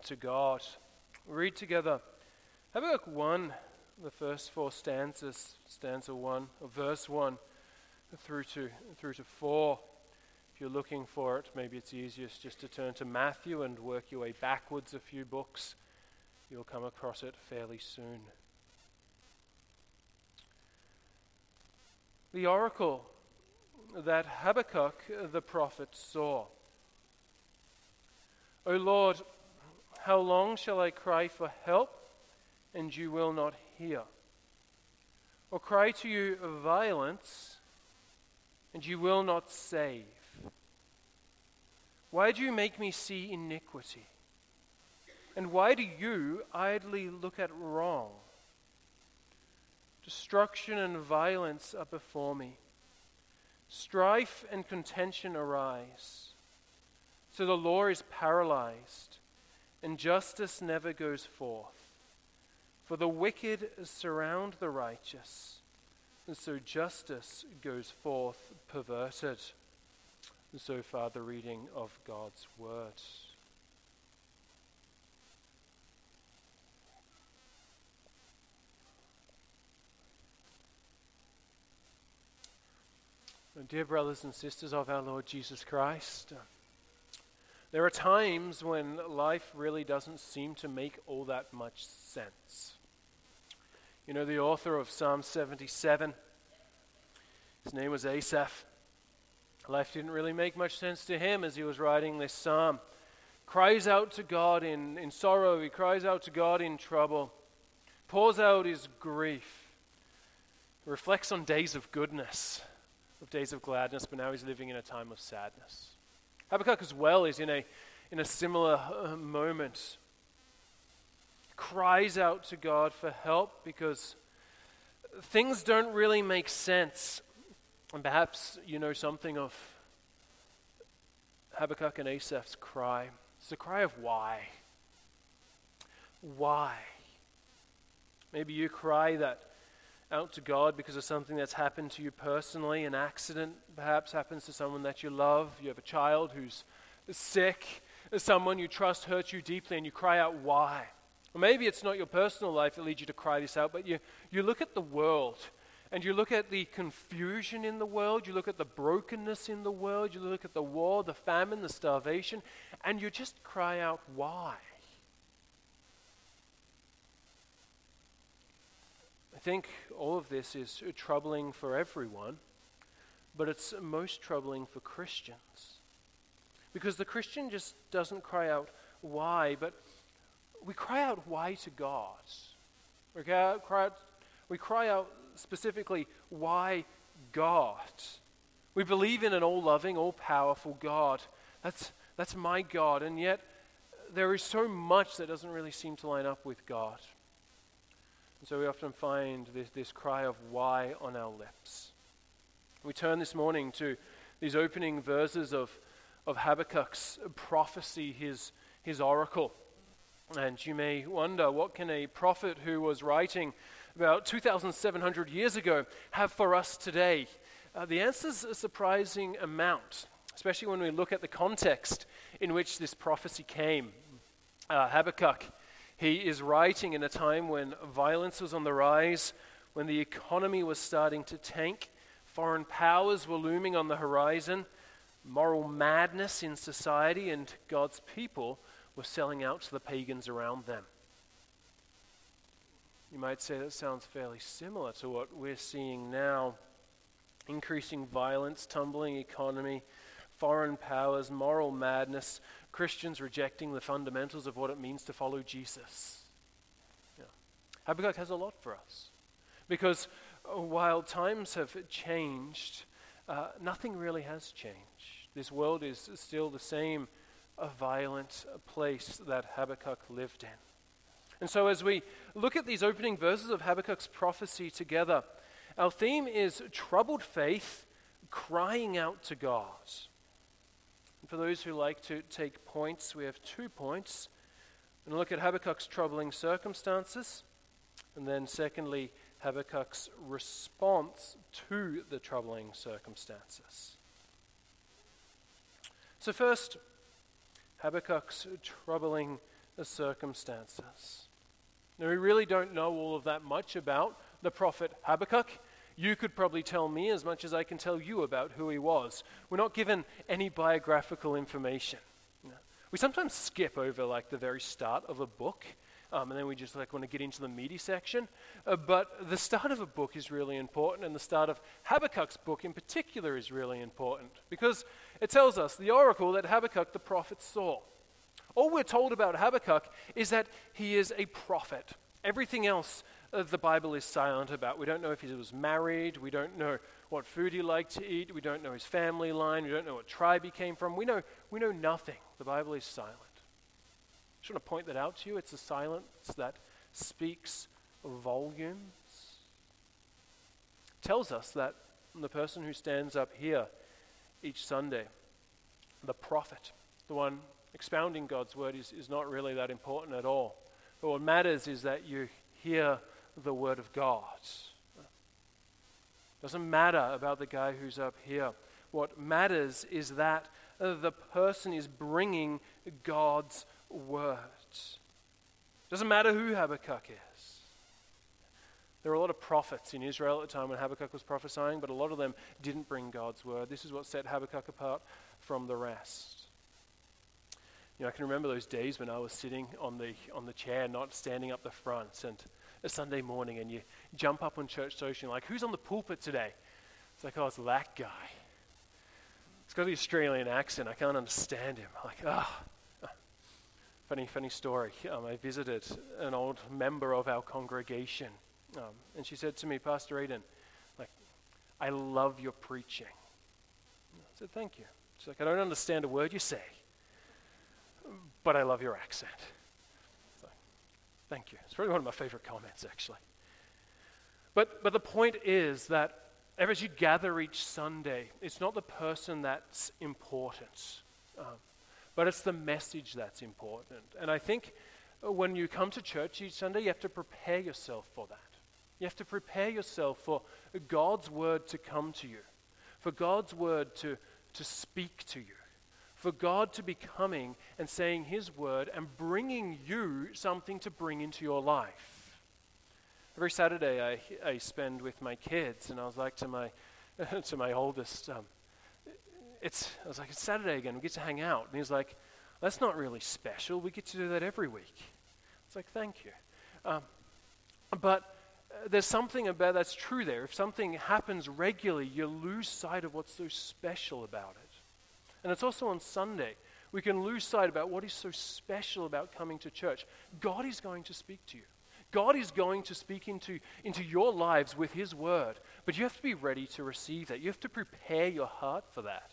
to God. Read together Habakkuk 1, the first four stanzas, stanza 1, or verse 1 through to, through to 4. If you're looking for it, maybe it's easiest just to turn to Matthew and work your way backwards a few books. You'll come across it fairly soon. The oracle that Habakkuk the prophet saw. O Lord, how long shall I cry for help, and you will not hear? Or cry to you violence, and you will not save? Why do you make me see iniquity? And why do you idly look at wrong? Destruction and violence are before me. Strife and contention arise. So the law is paralyzed, and justice never goes forth. For the wicked surround the righteous, and so justice goes forth perverted. So far, the reading of God's word. Dear brothers and sisters of our Lord Jesus Christ, there are times when life really doesn't seem to make all that much sense. You know, the author of Psalm 77, his name was Asaph. Life didn't really make much sense to him as he was writing this psalm. Cries out to God in, in sorrow, he cries out to God in trouble, pours out his grief, reflects on days of goodness of days of gladness, but now he's living in a time of sadness. Habakkuk as well is in a, in a similar uh, moment. Cries out to God for help because things don't really make sense. And perhaps you know something of Habakkuk and Asaph's cry. It's a cry of why. Why? Maybe you cry that out to God because of something that's happened to you personally, an accident perhaps happens to someone that you love, you have a child who's sick, someone you trust hurts you deeply, and you cry out, Why? Or maybe it's not your personal life that leads you to cry this out, but you, you look at the world and you look at the confusion in the world, you look at the brokenness in the world, you look at the war, the famine, the starvation, and you just cry out, Why? I think all of this is troubling for everyone, but it's most troubling for Christians. Because the Christian just doesn't cry out, why, but we cry out, why to God. We uh, cry out, we cry out specifically, why God? We believe in an all loving, all powerful God. That's, that's my God. And yet, there is so much that doesn't really seem to line up with God. And so we often find this, this cry of why on our lips. We turn this morning to these opening verses of, of Habakkuk's prophecy, his, his oracle. And you may wonder what can a prophet who was writing about 2,700 years ago have for us today? Uh, the answer is a surprising amount, especially when we look at the context in which this prophecy came. Uh, Habakkuk he is writing in a time when violence was on the rise, when the economy was starting to tank, foreign powers were looming on the horizon, moral madness in society, and God's people were selling out to the pagans around them. You might say that sounds fairly similar to what we're seeing now increasing violence, tumbling economy, foreign powers, moral madness, Christians rejecting the fundamentals of what it means to follow Jesus. Yeah. Habakkuk has a lot for us. Because uh, while times have changed, uh, nothing really has changed. This world is still the same a violent place that Habakkuk lived in. And so, as we look at these opening verses of Habakkuk's prophecy together, our theme is troubled faith crying out to God. For those who like to take points, we have two points. And look at Habakkuk's troubling circumstances, and then secondly, Habakkuk's response to the troubling circumstances. So, first, Habakkuk's troubling circumstances. Now, we really don't know all of that much about the prophet Habakkuk. You could probably tell me as much as I can tell you about who he was. We're not given any biographical information. We sometimes skip over like the very start of a book, um, and then we just like want to get into the meaty section. Uh, but the start of a book is really important, and the start of Habakkuk's book in particular is really important because it tells us the oracle that Habakkuk the prophet saw. All we're told about Habakkuk is that he is a prophet. Everything else Uh, the Bible is silent about. We don't know if he was married. We don't know what food he liked to eat. We don't know his family line. We don't know what tribe he came from. We know, we know nothing. The Bible is silent. I just want to point that out to you. It's a silence that speaks volumes. It tells us that the person who stands up here each Sunday, the prophet, the one expounding God's word, is, is not really that important at all. But what matters is that you hear the Word of God. Doesn't matter about the guy who's up here. What matters is that the person is bringing God's words. Doesn't matter who Habakkuk is. There were a lot of prophets in Israel at the time when Habakkuk was prophesying, but a lot of them didn't bring God's word. This is what set Habakkuk apart from the rest. You know, I can remember those days when I was sitting on the, on the chair, not standing up the front, and a Sunday morning and you jump up on church social, and like, who's on the pulpit today? It's like, oh, it's that guy. He's got the Australian accent. I can't understand him. Like, ah. Oh. Funny, funny story. Um, I visited an old member of our congregation, um, and she said to me, Pastor Eden, like, I love your preaching. I said, thank you. She's like, I don't understand a word you say, but I love your accent. Thank you. It's probably one of my favorite comments, actually. But, but the point is that as you gather each Sunday, it's not the person that's important, um, but it's the message that's important. And I think when you come to church each Sunday, you have to prepare yourself for that. You have to prepare yourself for God's word to come to you, for God's word to, to speak to you for God to be coming and saying His word and bringing you something to bring into your life. Every Saturday I, I spend with my kids, and I was like to my, to my oldest, um, it's, I was like, it's Saturday again, we get to hang out. And he's like, that's not really special, we get to do that every week. It's like, thank you. Um, but uh, there's something about that's true there. If something happens regularly, you lose sight of what's so special about it. And it's also on Sunday. We can lose sight about what is so special about coming to church. God is going to speak to you. God is going to speak into, into your lives with His word. But you have to be ready to receive that. You have to prepare your heart for that.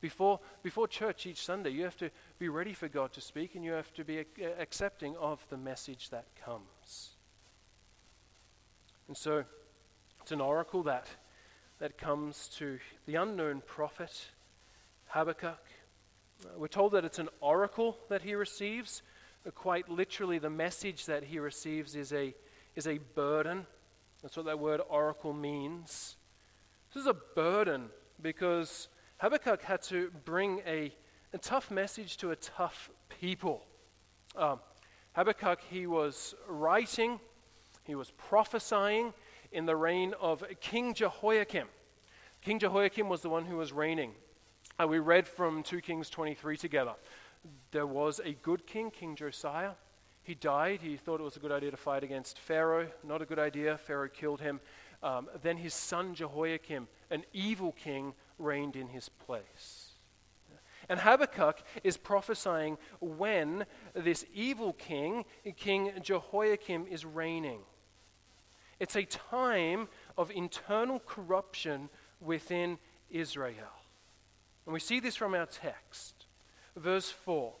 Before, before church each Sunday, you have to be ready for God to speak and you have to be uh, accepting of the message that comes. And so it's an oracle that, that comes to the unknown prophet Habakkuk. We're told that it's an oracle that he receives. Quite literally, the message that he receives is a, is a burden. That's what that word oracle means. This is a burden because Habakkuk had to bring a, a tough message to a tough people. Um, Habakkuk, he was writing, he was prophesying in the reign of King Jehoiakim. King Jehoiakim was the one who was reigning. Uh, we read from 2 Kings 23 together. There was a good king, King Josiah. He died. He thought it was a good idea to fight against Pharaoh. Not a good idea. Pharaoh killed him. Um, then his son Jehoiakim, an evil king, reigned in his place. And Habakkuk is prophesying when this evil king, King Jehoiakim, is reigning. It's a time of internal corruption within Israel. And we see this from our text. Verse 4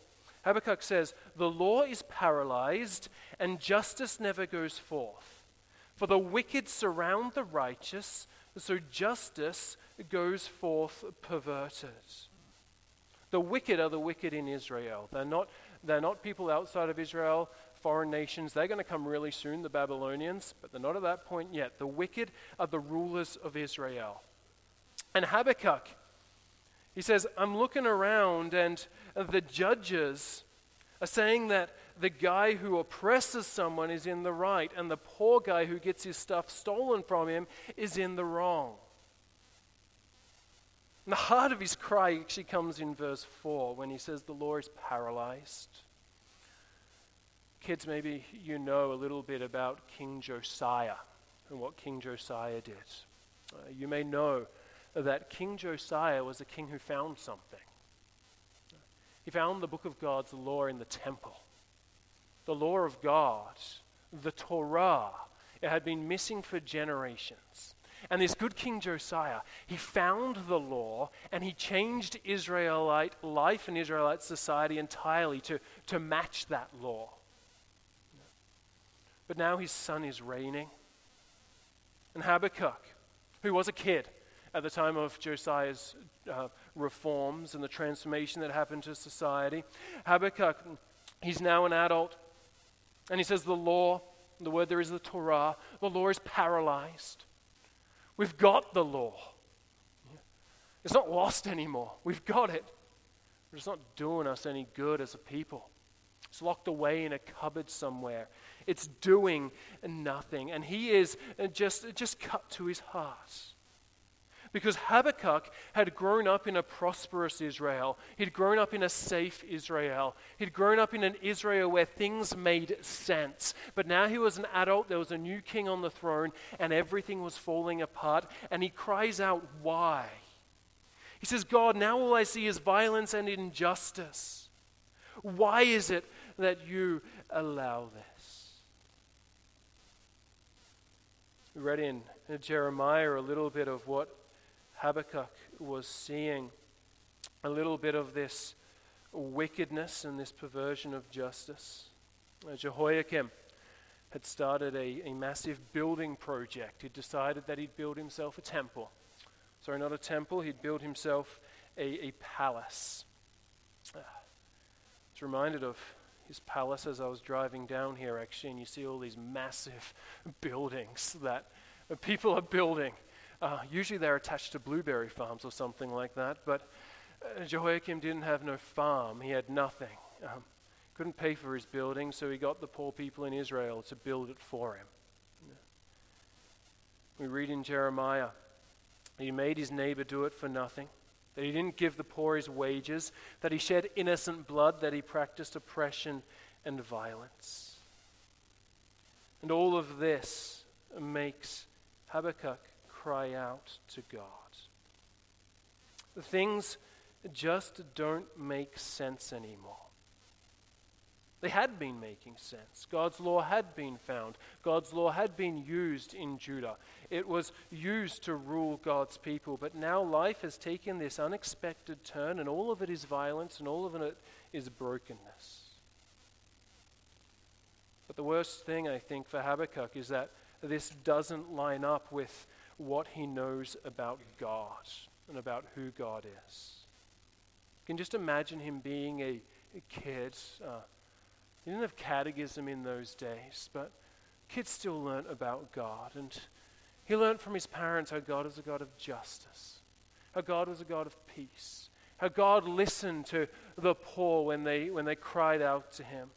Habakkuk says, The law is paralyzed, and justice never goes forth. For the wicked surround the righteous, so justice goes forth perverted. The wicked are the wicked in Israel. They're not, they're not people outside of Israel, foreign nations. They're going to come really soon, the Babylonians, but they're not at that point yet. The wicked are the rulers of Israel. And Habakkuk he says, I'm looking around, and the judges are saying that the guy who oppresses someone is in the right, and the poor guy who gets his stuff stolen from him is in the wrong. And the heart of his cry actually comes in verse 4 when he says, The law is paralyzed. Kids, maybe you know a little bit about King Josiah and what King Josiah did. Uh, you may know that King Josiah was a king who found something. He found the book of God's law in the temple. The law of God, the Torah, it had been missing for generations. And this good King Josiah, he found the law and he changed Israelite life and Israelite society entirely to, to match that law. But now his son is reigning. And Habakkuk, who was a kid at the time of Josiah's uh, reforms and the transformation that happened to society, Habakkuk, he's now an adult. And he says, The law, the word there is the Torah, the law is paralyzed. We've got the law. It's not lost anymore. We've got it. But it's not doing us any good as a people. It's locked away in a cupboard somewhere. It's doing nothing. And he is just, just cut to his heart. Because Habakkuk had grown up in a prosperous Israel. He'd grown up in a safe Israel. He'd grown up in an Israel where things made sense. But now he was an adult, there was a new king on the throne, and everything was falling apart. And he cries out, Why? He says, God, now all I see is violence and injustice. Why is it that you allow this? We read in Jeremiah a little bit of what Habakkuk was seeing a little bit of this wickedness and this perversion of justice. Uh, Jehoiakim had started a, a massive building project. He'd decided that he'd build himself a temple. Sorry, not a temple, he'd build himself a, a palace. Uh, I was reminded of his palace as I was driving down here, actually, and you see all these massive buildings that people are building uh, usually they're attached to blueberry farms or something like that, but uh, Jehoiakim didn't have no farm. He had nothing. Um, couldn't pay for his building, so he got the poor people in Israel to build it for him. We read in Jeremiah that he made his neighbor do it for nothing, that he didn't give the poor his wages, that he shed innocent blood, that he practiced oppression and violence. And all of this makes Habakkuk cry out to God. Things just don't make sense anymore. They had been making sense. God's law had been found. God's law had been used in Judah. It was used to rule God's people. But now life has taken this unexpected turn, and all of it is violence, and all of it is brokenness. But the worst thing, I think, for Habakkuk is that this doesn't line up with what he knows about God and about who God is. You can just imagine him being a, a kid. Uh, he didn't have catechism in those days, but kids still learnt about God. And he learned from his parents how God is a God of justice, how God was a God of peace, how God listened to the poor when they, when they cried out to him.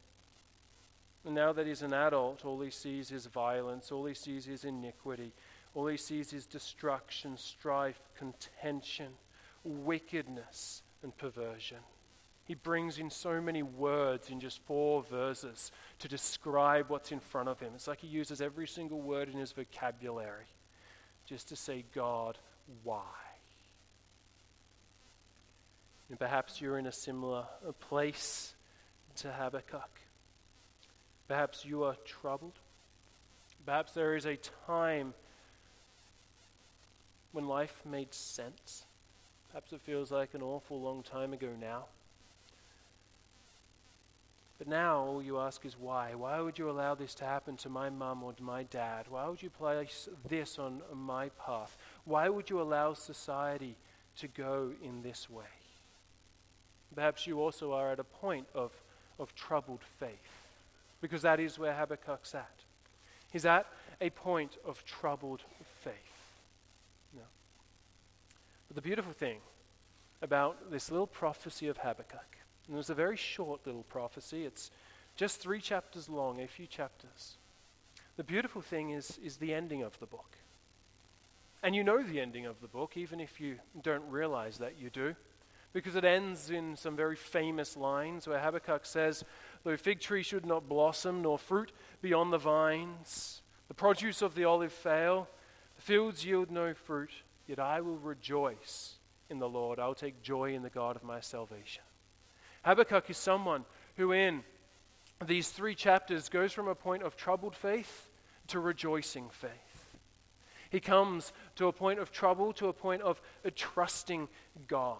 And now that he's an adult, all he sees is violence, all he sees is iniquity, all he sees is destruction, strife, contention, wickedness, and perversion. He brings in so many words in just four verses to describe what's in front of him. It's like he uses every single word in his vocabulary just to say, God, why? And perhaps you're in a similar place to Habakkuk. Perhaps you are troubled. Perhaps there is a time when life made sense. Perhaps it feels like an awful long time ago now. But now all you ask is why? Why would you allow this to happen to my mum or to my dad? Why would you place this on, my path? Why would you allow society to go in this way? Perhaps you also are at a point of, of troubled faith, because that is where Habakkuk's at. He's at a point of troubled faith. But the beautiful thing about this little prophecy of Habakkuk, and it was a very short little prophecy, it's Just three chapters long, a few chapters. The beautiful thing is, is the ending of the book. And you know the ending of the book, even if you don't realize that you do, because it ends in some very famous lines where Habakkuk says, Though fig tree should not blossom, nor fruit be on the vines, the produce of the olive fail, the fields yield no fruit, yet I will rejoice in the Lord. I'll take joy in the God of my salvation. Habakkuk is someone who, in these three chapters, goes from a point of troubled faith to rejoicing faith. He comes to a point of trouble, to a point of a trusting God.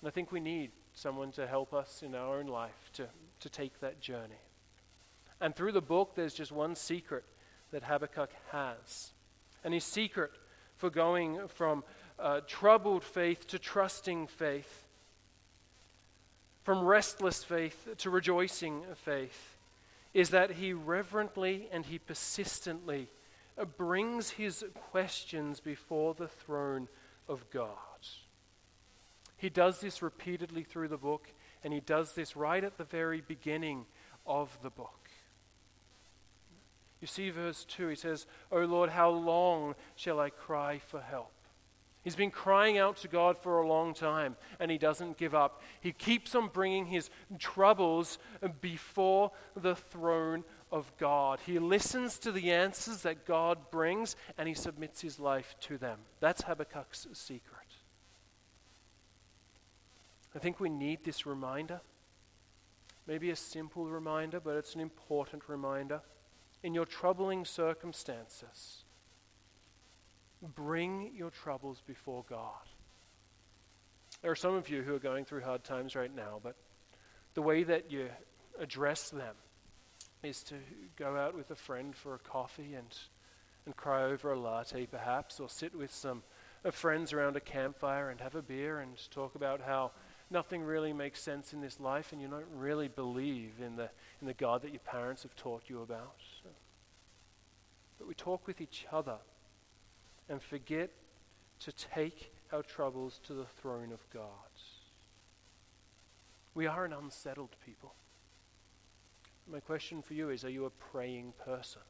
And I think we need someone to help us in our own life to, to take that journey. And through the book, there's just one secret that Habakkuk has. And his secret for going from uh, troubled faith to trusting faith, from restless faith to rejoicing faith, is that he reverently and he persistently uh, brings his questions before the throne of God. He does this repeatedly through the book, and he does this right at the very beginning of the book. You see, verse 2, he says, O Lord, how long shall I cry for help? He's been crying out to God for a long time, and he doesn't give up. He keeps on bringing his troubles before the throne of God. He listens to the answers that God brings, and he submits his life to them. That's Habakkuk's secret. I think we need this reminder. Maybe a simple reminder, but it's an important reminder. In your troubling circumstances, bring your troubles before God. There are some of you who are going through hard times right now, but the way that you address them is to go out with a friend for a coffee and, and cry over a latte, perhaps, or sit with some uh, friends around a campfire and have a beer and talk about how nothing really makes sense in this life and you don't really believe in the, in the God that your parents have taught you about. But we talk with each other and forget to take our troubles to the throne of God. We are an unsettled people. My question for you is Are you a praying person?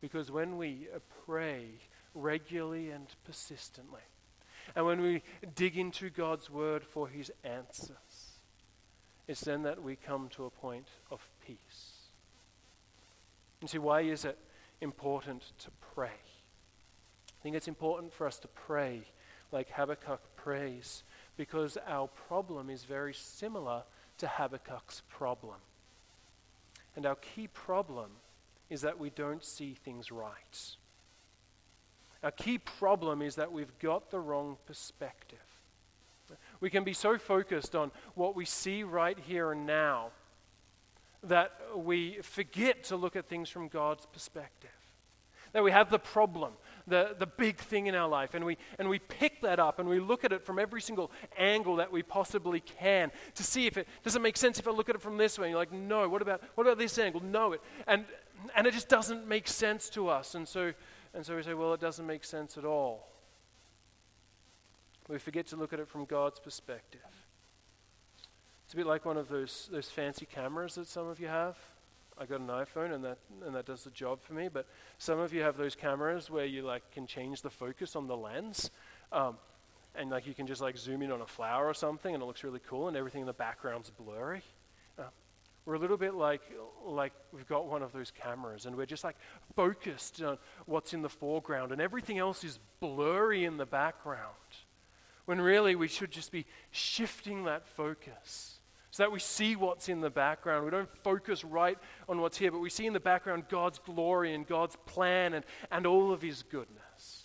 Because when we pray regularly and persistently, and when we dig into God's word for his answers, it's then that we come to a point of peace. And see, why is it important to pray? I think it's important for us to pray like Habakkuk prays because our problem is very similar to Habakkuk's problem. And our key problem is that we don't see things right. Our key problem is that we've got the wrong perspective. We can be so focused on what we see right here and now that we forget to look at things from God's perspective. That we have the problem, the, the big thing in our life, and we, and we pick that up and we look at it from every single angle that we possibly can to see if it does it make sense if I look at it from this way. And you're like, no, what about, what about this angle? No, it, and, and it just doesn't make sense to us. And so and so we say, well, it doesn't make sense at all. We forget to look at it from God's perspective. It's a bit like one of those, those fancy cameras that some of you have. I got an iPhone and that and that does the job for me. But some of you have those cameras where you like can change the focus on the lens, um, and like you can just like zoom in on a flower or something, and it looks really cool, and everything in the background's blurry. Uh, we're a little bit like, like we've got one of those cameras and we're just like focused on what's in the foreground and everything else is blurry in the background. When really we should just be shifting that focus so that we see what's in the background. We don't focus right on what's here, but we see in the background God's glory and God's plan and, and all of His goodness.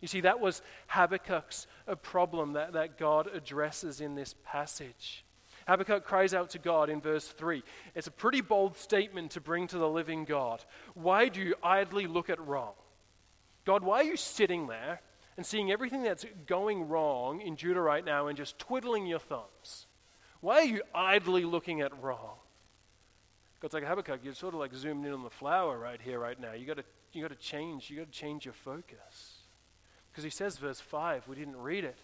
You see, that was Habakkuk's a problem that, that God addresses in this passage. Habakkuk cries out to God in verse 3. It's a pretty bold statement to bring to the living God. Why do you idly look at wrong? God, why are you sitting there and seeing everything that's going wrong in Judah right now and just twiddling your thumbs? Why are you idly looking at wrong? God's like Habakkuk, you're sort of like zoomed in on the flower right here, right now. You got you to change. You got to change your focus because he says, verse five. We didn't read it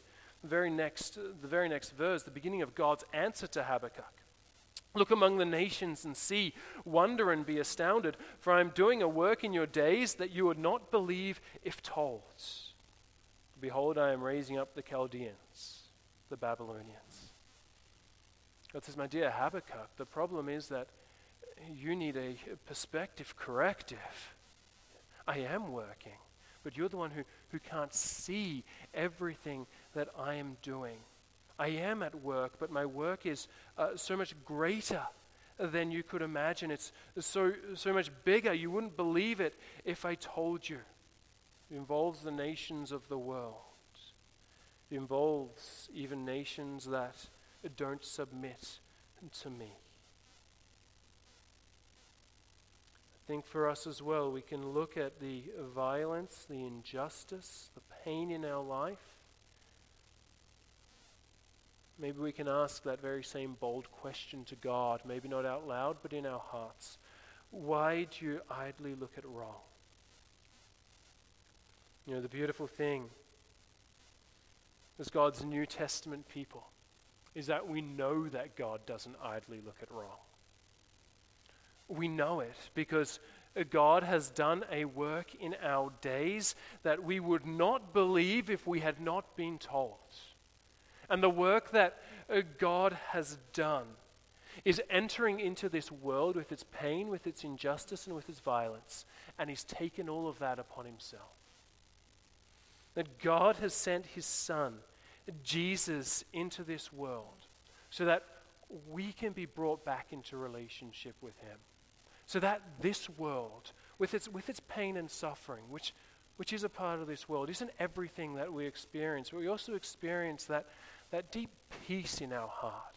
very next, the very next verse, the beginning of God's answer to Habakkuk. Look among the nations and see, wonder and be astounded, for I am doing a work in your days that you would not believe if told. Behold, I am raising up the Chaldeans, the Babylonians. God says, My dear Habakkuk, the problem is that you need a perspective corrective. I am working, but you're the one who, who can't see everything that I am doing. I am at work, but my work is uh, so much greater than you could imagine. It's so, so much bigger. You wouldn't believe it if I told you. It involves the nations of the world, it involves even nations that don't submit to me. I think for us as well, we can look at the violence, the injustice, the pain in our life Maybe we can ask that very same bold question to God, maybe not out loud, but in our hearts. Why do you idly look at wrong? You know, the beautiful thing as God's New Testament people is that we know that God doesn't idly look at wrong. We know it because God has done a work in our days that we would not believe if we had not been told. And the work that uh, God has done is entering into this world with its pain, with its injustice, and with its violence. And He's taken all of that upon Himself. That God has sent His Son, Jesus, into this world so that we can be brought back into relationship with Him. So that this world, with its, with its pain and suffering, which, which is a part of this world, isn't everything that we experience, but we also experience that that deep peace in our heart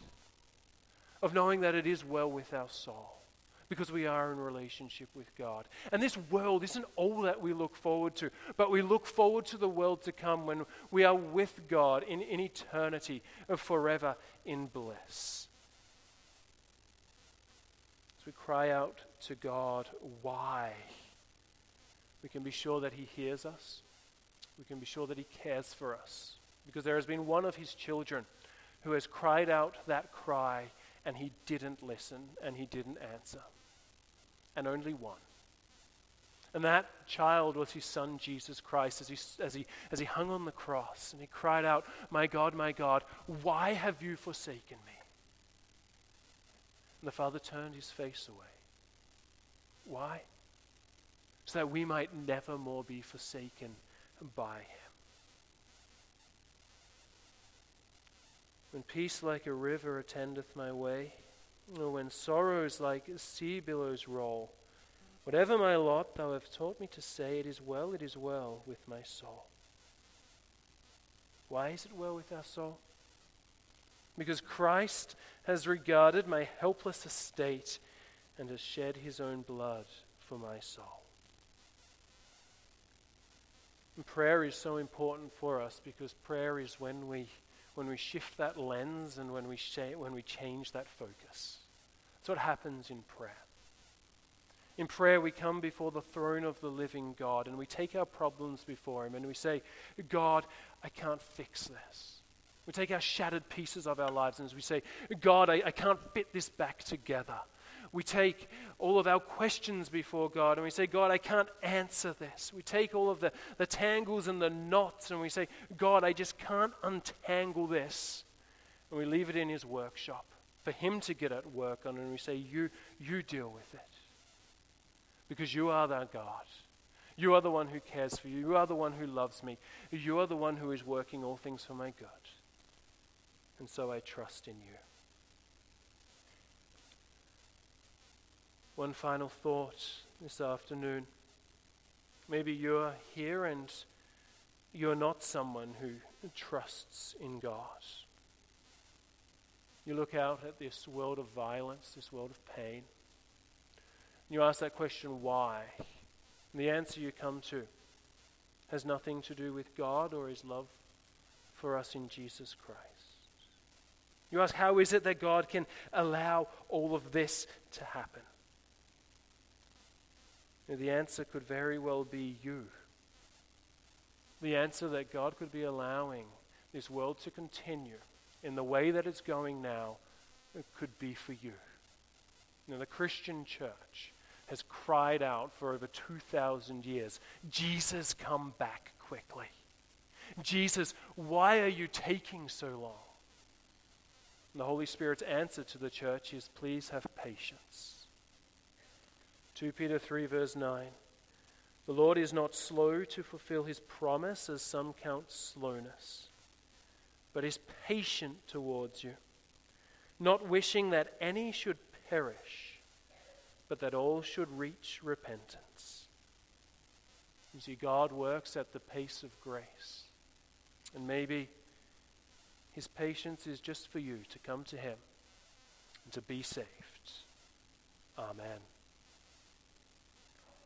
of knowing that it is well with our soul because we are in relationship with God. And this world isn't all that we look forward to, but we look forward to the world to come when we are with God in, in eternity, uh, forever in bliss. As we cry out to God, why? We can be sure that He hears us. We can be sure that He cares for us because there has been one of his children who has cried out that cry and he didn't listen and he didn't answer. And only one. And that child was his son, Jesus Christ, as he, as, he, as he hung on the cross and he cried out, My God, my God, why have you forsaken me? And the father turned his face away. Why? So that we might never more be forsaken by him. When peace like a river attendeth my way, or when sorrows like sea billows roll, whatever my lot thou hast taught me to say, it is well, it is well with my soul. Why is it well with our soul? Because Christ has regarded my helpless estate and has shed his own blood for my soul. And prayer is so important for us because prayer is when we when we shift that lens and when we, sh- when we change that focus. That's what happens in prayer. In prayer, we come before the throne of the living God and we take our problems before Him and we say, God, I can't fix this. We take our shattered pieces of our lives and we say, God, I, I can't fit this back together we take all of our questions before God and we say, God, I can't answer this. We take all of the, the tangles and the knots and we say, God, I just can't untangle this. And we leave it in His workshop for Him to get at work on and we say, You, you deal with it. Because you are our God. You are the one who cares for you. You are the one who loves me. You are the one who is working all things for my good. And so I trust in you. One final thought this afternoon. Maybe you're here and you're not someone who trusts in God. You look out at this world of violence, this world of pain. You ask that question, why? And the answer you come to has nothing to do with God or His love for us in Jesus Christ. You ask, how is it that God can allow all of this to happen? The answer could very well be you. The answer that God could be allowing this world to continue in the way that it's going now it could be for you. Now, the Christian church has cried out for over 2,000 years Jesus, come back quickly. Jesus, why are you taking so long? And the Holy Spirit's answer to the church is please have patience. 2 Peter 3, verse 9. The Lord is not slow to fulfill his promise, as some count slowness, but is patient towards you, not wishing that any should perish, but that all should reach repentance. You see, God works at the pace of grace. And maybe his patience is just for you to come to him and to be saved. Amen.